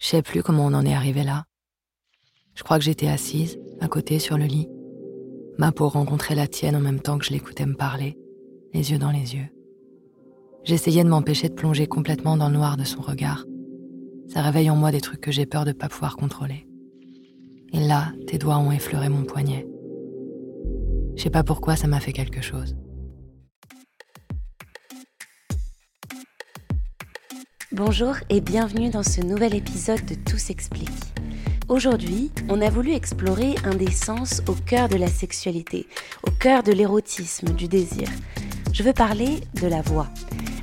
Je sais plus comment on en est arrivé là. Je crois que j'étais assise, à côté sur le lit. Ma peau rencontrait la tienne en même temps que je l'écoutais me parler, les yeux dans les yeux. J'essayais de m'empêcher de plonger complètement dans le noir de son regard. Ça réveille en moi des trucs que j'ai peur de pas pouvoir contrôler. Et là, tes doigts ont effleuré mon poignet. Je sais pas pourquoi ça m'a fait quelque chose. Bonjour et bienvenue dans ce nouvel épisode de Tout s'explique. Aujourd'hui, on a voulu explorer un des sens au cœur de la sexualité, au cœur de l'érotisme, du désir. Je veux parler de la voix.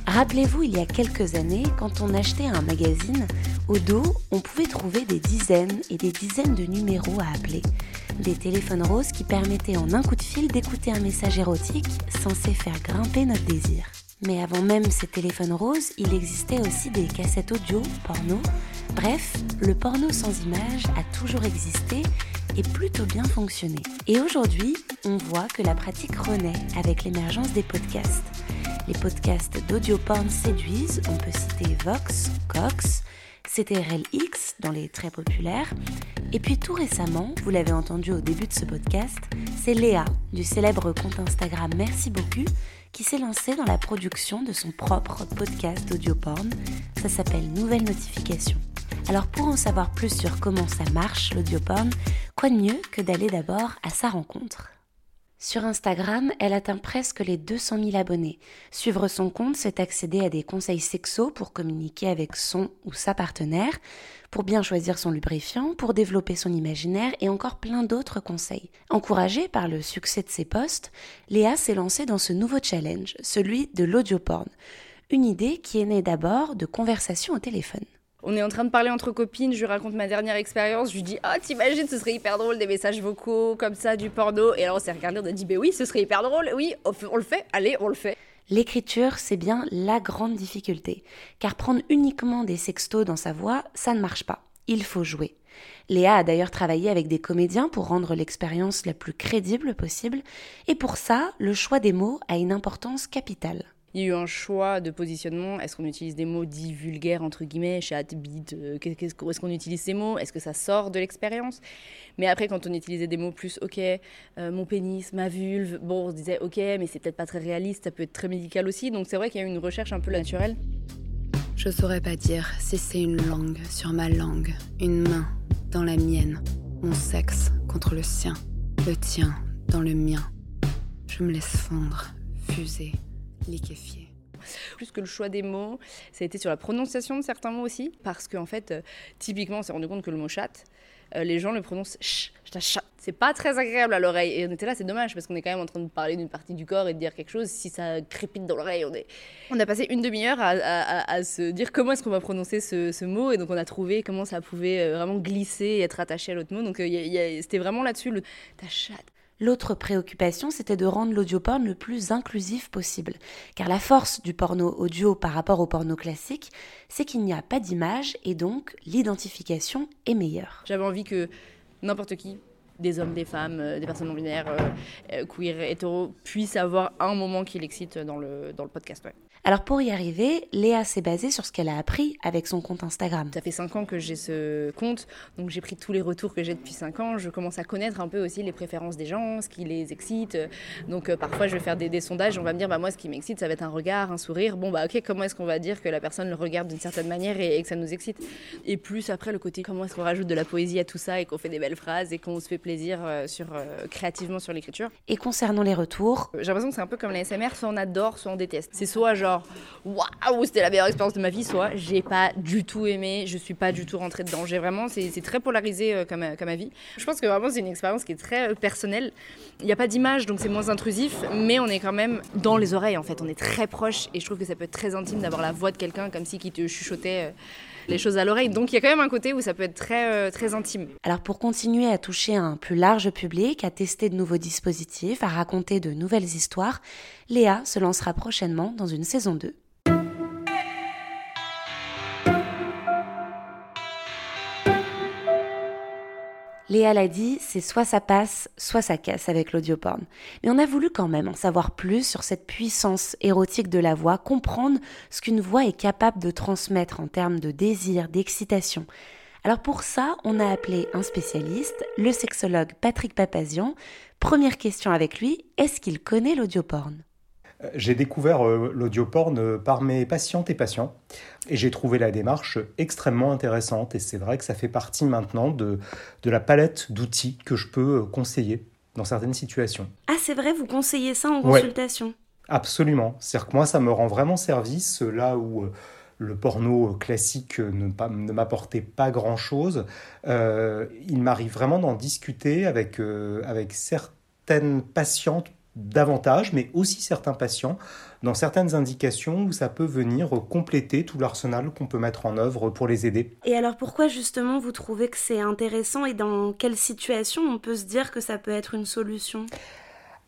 Rappelez-vous, il y a quelques années, quand on achetait un magazine, au dos, on pouvait trouver des dizaines et des dizaines de numéros à appeler. Des téléphones roses qui permettaient en un coup de fil d'écouter un message érotique censé faire grimper notre désir. Mais avant même ces téléphones roses, il existait aussi des cassettes audio, porno. Bref, le porno sans image a toujours existé et plutôt bien fonctionné. Et aujourd'hui, on voit que la pratique renaît avec l'émergence des podcasts. Les podcasts d'audio porn séduisent, on peut citer Vox, Cox, CTRLX dans les très populaires. Et puis tout récemment, vous l'avez entendu au début de ce podcast, c'est Léa du célèbre compte Instagram Merci beaucoup qui s'est lancée dans la production de son propre podcast d'audio porn. Ça s'appelle Nouvelle Notification. Alors pour en savoir plus sur comment ça marche l'audio porn, quoi de mieux que d'aller d'abord à sa rencontre? Sur Instagram, elle atteint presque les 200 000 abonnés. Suivre son compte, c'est accéder à des conseils sexo pour communiquer avec son ou sa partenaire, pour bien choisir son lubrifiant, pour développer son imaginaire et encore plein d'autres conseils. Encouragée par le succès de ses posts, Léa s'est lancée dans ce nouveau challenge, celui de l'audioporn. Une idée qui est née d'abord de conversations au téléphone. On est en train de parler entre copines, je lui raconte ma dernière expérience, je lui dis Ah, t'imagines, ce serait hyper drôle des messages vocaux comme ça, du porno. Et alors on s'est regardé, on a dit Ben oui, ce serait hyper drôle, oui, on le fait, allez, on le fait. L'écriture, c'est bien la grande difficulté, car prendre uniquement des sextos dans sa voix, ça ne marche pas. Il faut jouer. Léa a d'ailleurs travaillé avec des comédiens pour rendre l'expérience la plus crédible possible, et pour ça, le choix des mots a une importance capitale. Y a eu un choix de positionnement. Est-ce qu'on utilise des mots dits vulgaires, entre guillemets, chat, bite euh, Est-ce qu'on utilise ces mots? Est-ce que ça sort de l'expérience? Mais après, quand on utilisait des mots plus, ok, euh, mon pénis, ma vulve, bon, on se disait, ok, mais c'est peut-être pas très réaliste, ça peut être très médical aussi. Donc c'est vrai qu'il y a eu une recherche un peu naturelle. Je saurais pas dire si c'est une langue sur ma langue, une main dans la mienne, mon sexe contre le sien, le tien dans le mien. Je me laisse fondre, fuser Plus que le choix des mots, ça a été sur la prononciation de certains mots aussi, parce qu'en fait, euh, typiquement, on s'est rendu compte que le mot chat, euh, les gens le prononcent ch, chat. C'est pas très agréable à l'oreille. Et on était là, c'est dommage, parce qu'on est quand même en train de parler d'une partie du corps et de dire quelque chose. Si ça crépite dans l'oreille, on est. On a passé une demi-heure à, se dire comment est-ce qu'on va prononcer ce, mot, et donc on a trouvé comment ça pouvait euh, vraiment glisser et être attaché à l'autre mot. Donc c'était vraiment là-dessus le ta chatte. L'autre préoccupation, c'était de rendre l'audioporn le plus inclusif possible. Car la force du porno audio par rapport au porno classique, c'est qu'il n'y a pas d'image et donc l'identification est meilleure. J'avais envie que n'importe qui, des hommes, des femmes, euh, des personnes non binaires, euh, euh, queer, hétéro, puissent avoir un moment qui l'excite dans le, dans le podcast. Alors pour y arriver, Léa s'est basée sur ce qu'elle a appris avec son compte Instagram. Ça fait 5 ans que j'ai ce compte, donc j'ai pris tous les retours que j'ai depuis 5 ans. Je commence à connaître un peu aussi les préférences des gens, ce qui les excite. Donc euh, parfois je vais faire des, sondages, on va me dire bah moi ce qui m'excite ça va être un regard, un sourire. Bon bah ok comment est-ce qu'on va dire que la personne le regarde d'une certaine manière et, que ça nous excite? Et plus après le côté comment est-ce qu'on rajoute de la poésie à tout ça et qu'on fait des belles phrases et qu'on se fait plaisir euh, sur, euh, créativement sur l'écriture. Et concernant les retours, j'ai l'impression que c'est un peu comme les SMR, soit on adore, soit on déteste. C'est soit genre waouh, c'était la meilleure expérience de ma vie, soit j'ai pas du tout aimé, je suis pas du tout rentrée dedans. J'ai vraiment, c'est très polarisé euh, comme, comme avis. Je pense que vraiment c'est une expérience qui est très euh, personnelle. Il n'y a pas d'image, donc c'est moins intrusif, mais on est quand même dans les oreilles en fait. On est très proche et je trouve que ça peut être très intime d'avoir la voix de quelqu'un comme si qui te chuchotait. Euh, les choses à l'oreille. Donc il y a quand même un côté où ça peut être très, très intime. Alors pour continuer à toucher un plus large public, à tester de nouveaux dispositifs, à raconter de nouvelles histoires, Léa se lancera prochainement dans une saison 2. Léa l'a dit, c'est soit ça passe, soit ça casse avec l'audioporn. Mais on a voulu quand même en savoir plus sur cette puissance érotique de la voix, comprendre ce qu'une voix est capable de transmettre en termes de désir, d'excitation. Alors pour ça, on a appelé un spécialiste, le sexologue Patrick Papazian. Première question avec lui, est-ce qu'il connaît l'audioporn? J'ai découvert euh, l'audioporn euh, par mes patientes et patients et j'ai trouvé la démarche extrêmement intéressante et c'est vrai que ça fait partie maintenant de, de la palette d'outils que je peux euh, conseiller dans certaines situations. Ah c'est vrai, vous conseillez ça en consultation? Absolument. C'est-à-dire que moi ça me rend vraiment service là où le porno classique ne, ne m'apportait pas grand-chose. il m'arrive vraiment d'en discuter avec, avec certaines patientes davantage, mais aussi certains patients, dans certaines indications où ça peut venir compléter tout l'arsenal qu'on peut mettre en œuvre pour les aider. Et alors pourquoi justement vous trouvez que c'est intéressant et dans quelle situation on peut se dire que ça peut être une solution?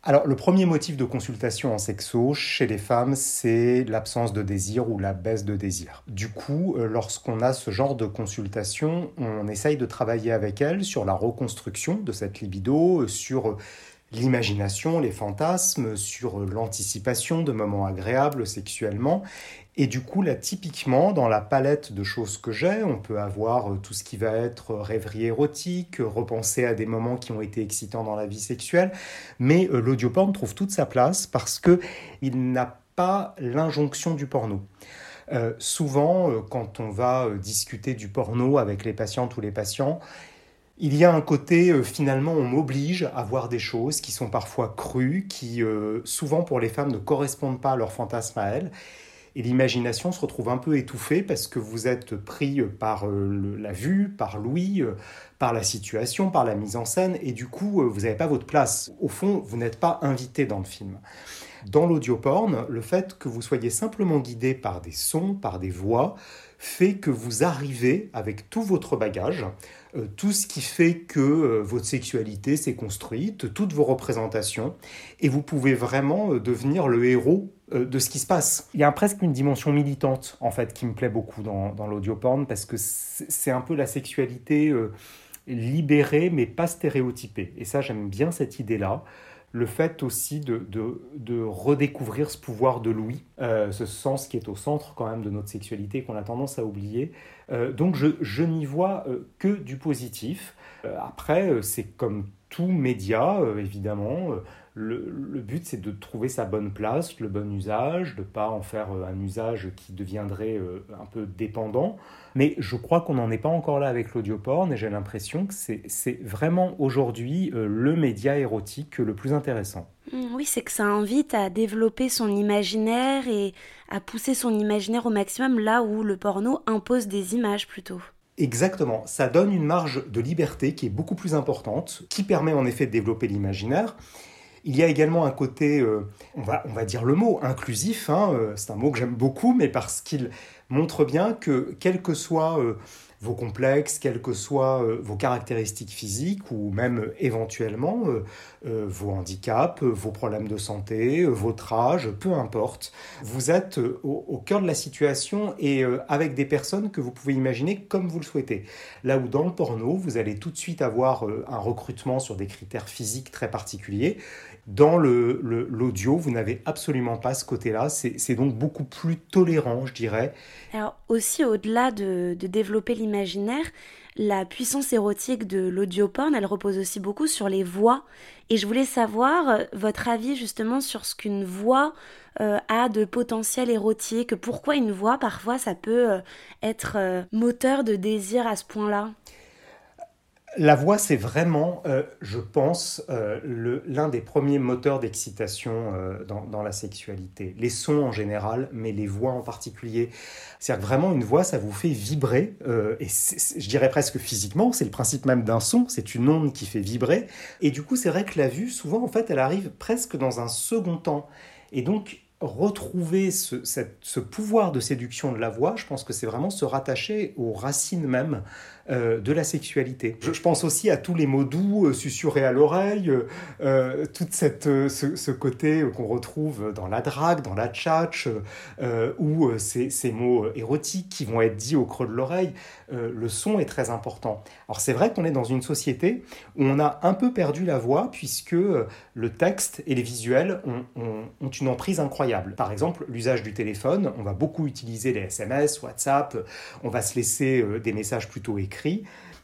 Alors, le premier motif de consultation en sexo chez les femmes, c'est l'absence de désir ou la baisse de désir. Du coup, euh, lorsqu'on a ce genre de consultation, on essaye de travailler avec elles sur la reconstruction de cette libido, sur l'imagination, les fantasmes, sur l'anticipation de moments agréables sexuellement. Et du coup, là, typiquement, dans la palette de choses que j'ai, on peut avoir euh, tout ce qui va être rêverie érotique, repenser à des moments qui ont été excitants dans la vie sexuelle, mais euh, l'audioporn trouve toute sa place parce que il n'a pas l'injonction du porno. Euh, souvent, quand on va discuter du porno avec les patientes ou les patients, il y a un côté, euh, finalement, on m'oblige à voir des choses qui sont parfois crues, qui euh, souvent pour les femmes ne correspondent pas à leur fantasme à elles. Et l'imagination se retrouve un peu étouffée parce que vous êtes pris par euh, la vue, par l'ouïe, par la situation, par la mise en scène, et du coup, vous n'avez pas votre place. Au fond, vous n'êtes pas invité dans le film. Dans l'audioporn, le fait que vous soyez simplement guidé par des sons, par des voix, fait que vous arrivez avec tout votre bagage euh, tout ce qui fait que euh, votre sexualité s'est construite, toutes vos représentations, et vous pouvez vraiment euh, devenir le héros de ce qui se passe. Il y a presque une dimension militante, en fait, qui me plaît beaucoup dans, dans l'audioporn, parce que c'est un peu la sexualité libérée, mais pas stéréotypée. Et ça, j'aime bien cette idée-là le fait aussi de, redécouvrir ce pouvoir de l'ouïe, euh, ce sens qui est au centre quand même de notre sexualité qu'on a tendance à oublier. Euh, donc je, je n'y vois euh, que du positif. après, c'est comme tout média, évidemment. Le, le, but, c'est de trouver sa bonne place, le bon usage, de ne pas en faire un usage qui deviendrait un peu dépendant. Mais je crois qu'on n'en est pas encore là avec l'audioporn et j'ai l'impression que c'est vraiment aujourd'hui euh, le média érotique le plus intéressant. Mmh, oui, c'est que ça invite à développer son imaginaire et à pousser son imaginaire au maximum là où le porno impose des images plutôt. Exactement, ça donne une marge de liberté qui est beaucoup plus importante, qui permet en effet de développer l'imaginaire. Il y a également un côté, euh, on, va, on va dire le mot, inclusif, hein, euh, c'est un mot que j'aime beaucoup, mais parce qu'il montre bien que quel que soit euh, vos complexes, quelles que soient euh, vos caractéristiques physiques ou même euh, éventuellement vos handicaps, vos problèmes de santé, votre âge, peu importe, vous êtes au, cœur de la situation et avec des personnes que vous pouvez imaginer comme vous le souhaitez. Là où dans le porno, vous allez tout de suite avoir un recrutement sur des critères physiques très particuliers dans l'audio, vous n'avez absolument pas ce côté-là. C'est donc beaucoup plus tolérant, je dirais. Alors aussi, au-delà de, développer l'imaginaire, la puissance érotique de l'audioporn, elle repose aussi beaucoup sur les voix. Et je voulais savoir euh, votre avis justement sur ce qu'une voix euh, a de potentiel érotique. Pourquoi une voix, parfois, ça peut euh, être moteur de désir à ce point-là? La voix, c'est vraiment, euh, je pense, euh, l'un des premiers moteurs d'excitation euh, dans, la sexualité. Les sons en général, mais les voix en particulier. C'est-à-dire que vraiment, une voix, ça vous fait vibrer, et je dirais presque physiquement, c'est le principe même d'un son, c'est une onde qui fait vibrer. Et du coup, c'est vrai que la vue, souvent, en fait, elle arrive presque dans un second temps. Et donc, retrouver ce, ce pouvoir de séduction de la voix, je pense que c'est vraiment se rattacher aux racines même de la sexualité. Je, pense aussi à tous les mots doux euh, susurrés à l'oreille, euh, tout cette, ce, côté qu'on retrouve dans la drague, dans la tchatch, ou ces, ces, mots érotiques qui vont être dits au creux de l'oreille. le son est très important. Alors c'est vrai qu'on est dans une société où on a un peu perdu la voix puisque le texte et les visuels ont, ont une emprise incroyable. Par exemple, l'usage du téléphone, on va beaucoup utiliser les SMS, WhatsApp, on va se laisser des messages plutôt écrits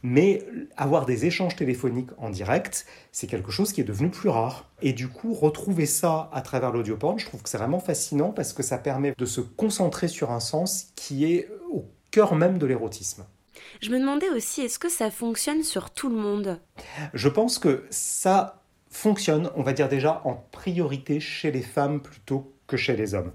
mais avoir des échanges téléphoniques en direct, c'est quelque chose qui est devenu plus rare. Et du coup, retrouver ça à travers l'audioporn, je trouve que c'est vraiment fascinant parce que ça permet de se concentrer sur un sens qui est au cœur même de l'érotisme. Je me demandais aussi, est-ce que ça fonctionne sur tout le monde? Je pense que ça fonctionne, on va dire déjà en priorité chez les femmes plutôt que chez les hommes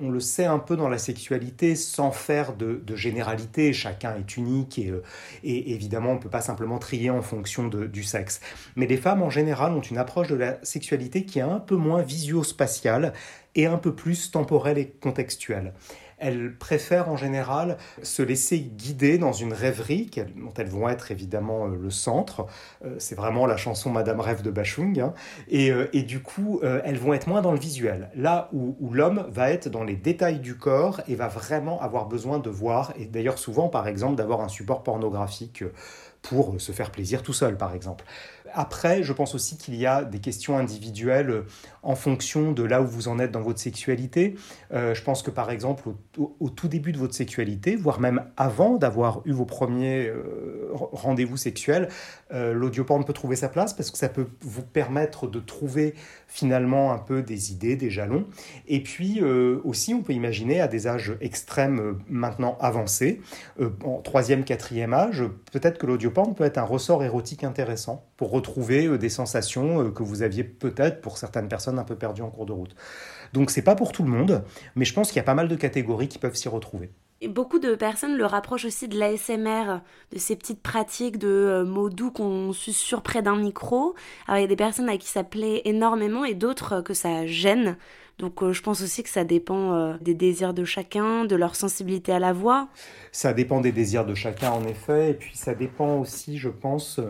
on le sait un peu dans la sexualité sans faire de, généralité, chacun est unique et, euh, évidemment on ne peut pas simplement trier en fonction du sexe. Mais les femmes en général ont une approche de la sexualité qui est un peu moins visio-spatiale et un peu plus temporelle et contextuelle elles préfèrent en général se laisser guider dans une rêverie dont elles vont être évidemment euh, le centre. Euh, c'est vraiment la chanson Madame Rêve de Bachung. Hein. Euh, et, du coup, elles vont être moins dans le visuel. Là où, où l'homme va être dans les détails du corps et va vraiment avoir besoin de voir, et d'ailleurs souvent par exemple d'avoir un support pornographique pour se faire plaisir tout seul par exemple. Après, je pense aussi qu'il y a des questions individuelles euh, en fonction de là où vous en êtes dans votre sexualité. Euh, je pense que par exemple, au, tout début de votre sexualité, voire même avant d'avoir eu vos premiers euh, rendez-vous sexuels, l'audioporn peut trouver sa place parce que ça peut vous permettre de trouver finalement un peu des idées, des jalons. Et puis aussi, on peut imaginer à des âges extrêmes maintenant avancés, en troisième, quatrième âge, peut-être que peut être un ressort érotique intéressant pour retrouver euh, des sensations euh, que vous aviez peut-être pour certaines personnes un peu perdues en cours de route. Donc c'est pas pour tout le monde, mais je pense qu'il y a pas mal de catégories qui peuvent s'y retrouver. Et beaucoup de personnes le rapprochent aussi de l'ASMR, de ces petites pratiques de euh, mots doux qu'on susurre près d'un micro. Alors il y a des personnes à qui ça plaît énormément et d'autres que ça gêne. Donc je pense aussi que ça dépend des désirs de chacun, de leur sensibilité à la voix. Ça dépend des désirs de chacun en effet, et puis ça dépend aussi, je pense,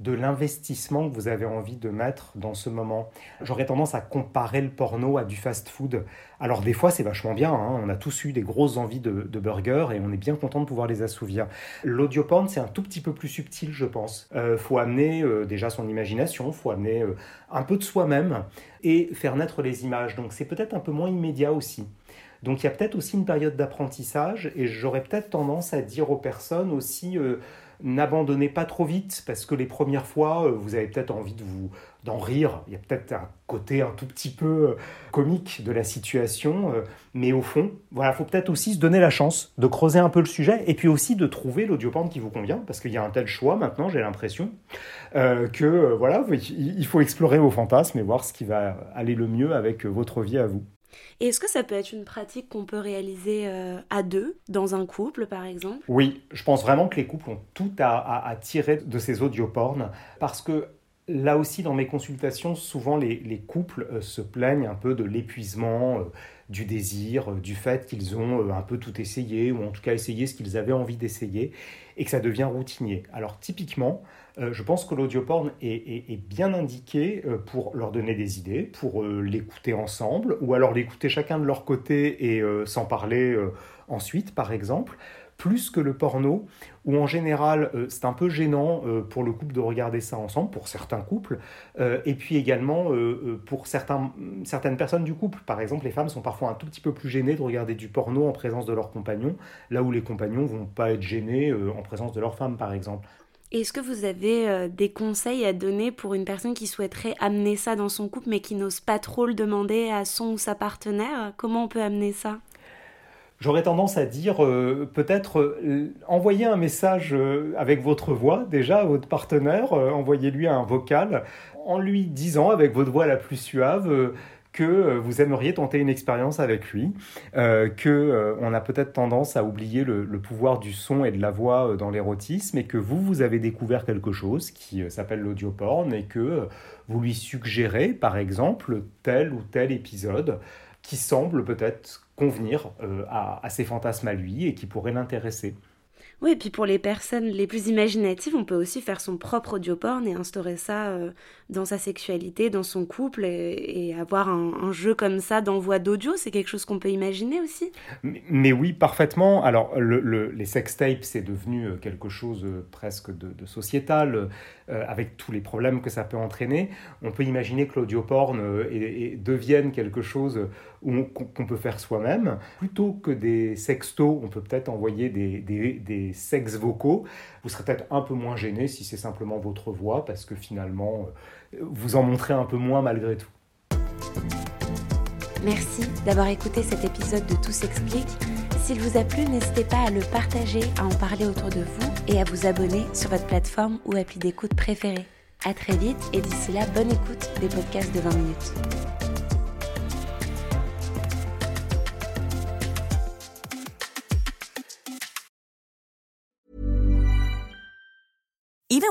de l'investissement que vous avez envie de mettre dans ce moment. J'aurais tendance à comparer le porno à du fast-food. Alors des fois c'est vachement bien, hein. on a tous eu des grosses envies de, burgers et on est bien content de pouvoir les assouvir. L'audioporn c'est un tout petit peu plus subtil je pense. Euh, faut amener euh, déjà son imagination, faut amener euh, un peu de soi-même et faire naître les images. Donc c'est peut-être un peu moins immédiat aussi. Donc il y a peut-être aussi une période d'apprentissage et j'aurais peut-être tendance à dire aux personnes aussi euh, n'abandonnez pas trop vite parce que les premières fois, euh, vous avez peut-être envie de vous d'en rire. Il y a peut-être un côté un tout petit peu euh, comique de la situation, euh, mais au fond, voilà, faut peut-être aussi se donner la chance de creuser un peu le sujet et puis aussi de trouver l'audioporn qui vous convient parce qu'il y a un tel choix maintenant, j'ai l'impression que voilà, il faut explorer vos fantasmes et voir ce qui va aller le mieux avec votre vie à vous. Et est-ce que ça peut être une pratique qu'on peut réaliser euh, à deux, dans un couple par exemple? Oui, je pense vraiment que les couples ont tout à, tirer de ces audiopornes parce que là aussi, dans mes consultations, souvent les, couples euh, se plaignent un peu de l'épuisement, euh, du désir, du fait qu'ils ont un peu tout essayé, ou en tout cas essayé ce qu'ils avaient envie d'essayer, et que ça devient routinier. Alors typiquement, euh, je pense que l'audioporn est, est, bien indiqué euh, pour leur donner des idées, pour euh, l'écouter ensemble, ou alors l'écouter chacun de leur côté et s'en parler ensuite, par exemple, plus que le porno, où en général c'est un peu gênant pour le couple de regarder ça ensemble, pour certains couples, et puis également pour certains, certaines personnes du couple. Par exemple, les femmes sont parfois un tout petit peu plus gênées de regarder du porno en présence de leurs compagnons, là où les compagnons vont pas être gênés en présence de leur femme, par exemple. Est-ce que vous avez euh, des conseils à donner pour une personne qui souhaiterait amener ça dans son couple mais qui n'ose pas trop le demander à son ou sa partenaire? Comment on peut amener ça? J'aurais tendance à dire euh, peut-être euh, envoyer un message euh, avec votre voix déjà à votre partenaire, envoyez-lui un vocal en lui disant avec votre voix la plus suave que vous aimeriez tenter une expérience avec lui, que on a peut-être tendance à oublier le, le, pouvoir du son et de la voix dans l'érotisme et que vous vous avez découvert quelque chose qui s'appelle l'audioporn et que vous lui suggérez par exemple tel ou tel épisode qui semble peut-être convenir euh, à, à ses fantasmes à lui et qui pourrait l'intéresser. Oui, et puis pour les personnes les plus imaginatives, on peut aussi faire son propre audioporn et instaurer ça euh, dans sa sexualité, dans son couple, et, avoir un, jeu comme ça d'envoi d'audio, c'est quelque chose qu'on peut imaginer aussi mais, oui, parfaitement. Alors, le, les sextapes, c'est devenu euh, quelque chose euh, presque de, sociétal, avec tous les problèmes que ça peut entraîner. On peut imaginer que l'audioporn devienne quelque chose qu'on peut faire soi-même. Plutôt que des sextos, on peut peut-être envoyer des sexes vocaux, vous serez peut-être un peu moins gêné si c'est simplement votre voix, parce que finalement, euh, vous en montrez un peu moins malgré tout. Merci d'avoir écouté cet épisode de Tout s'explique. S'il vous a plu, n'hésitez pas à le partager, à en parler autour de vous et à vous abonner sur votre plateforme ou appli d'écoute préférée. A très vite et d'ici là, bonne écoute des podcasts de 20 minutes.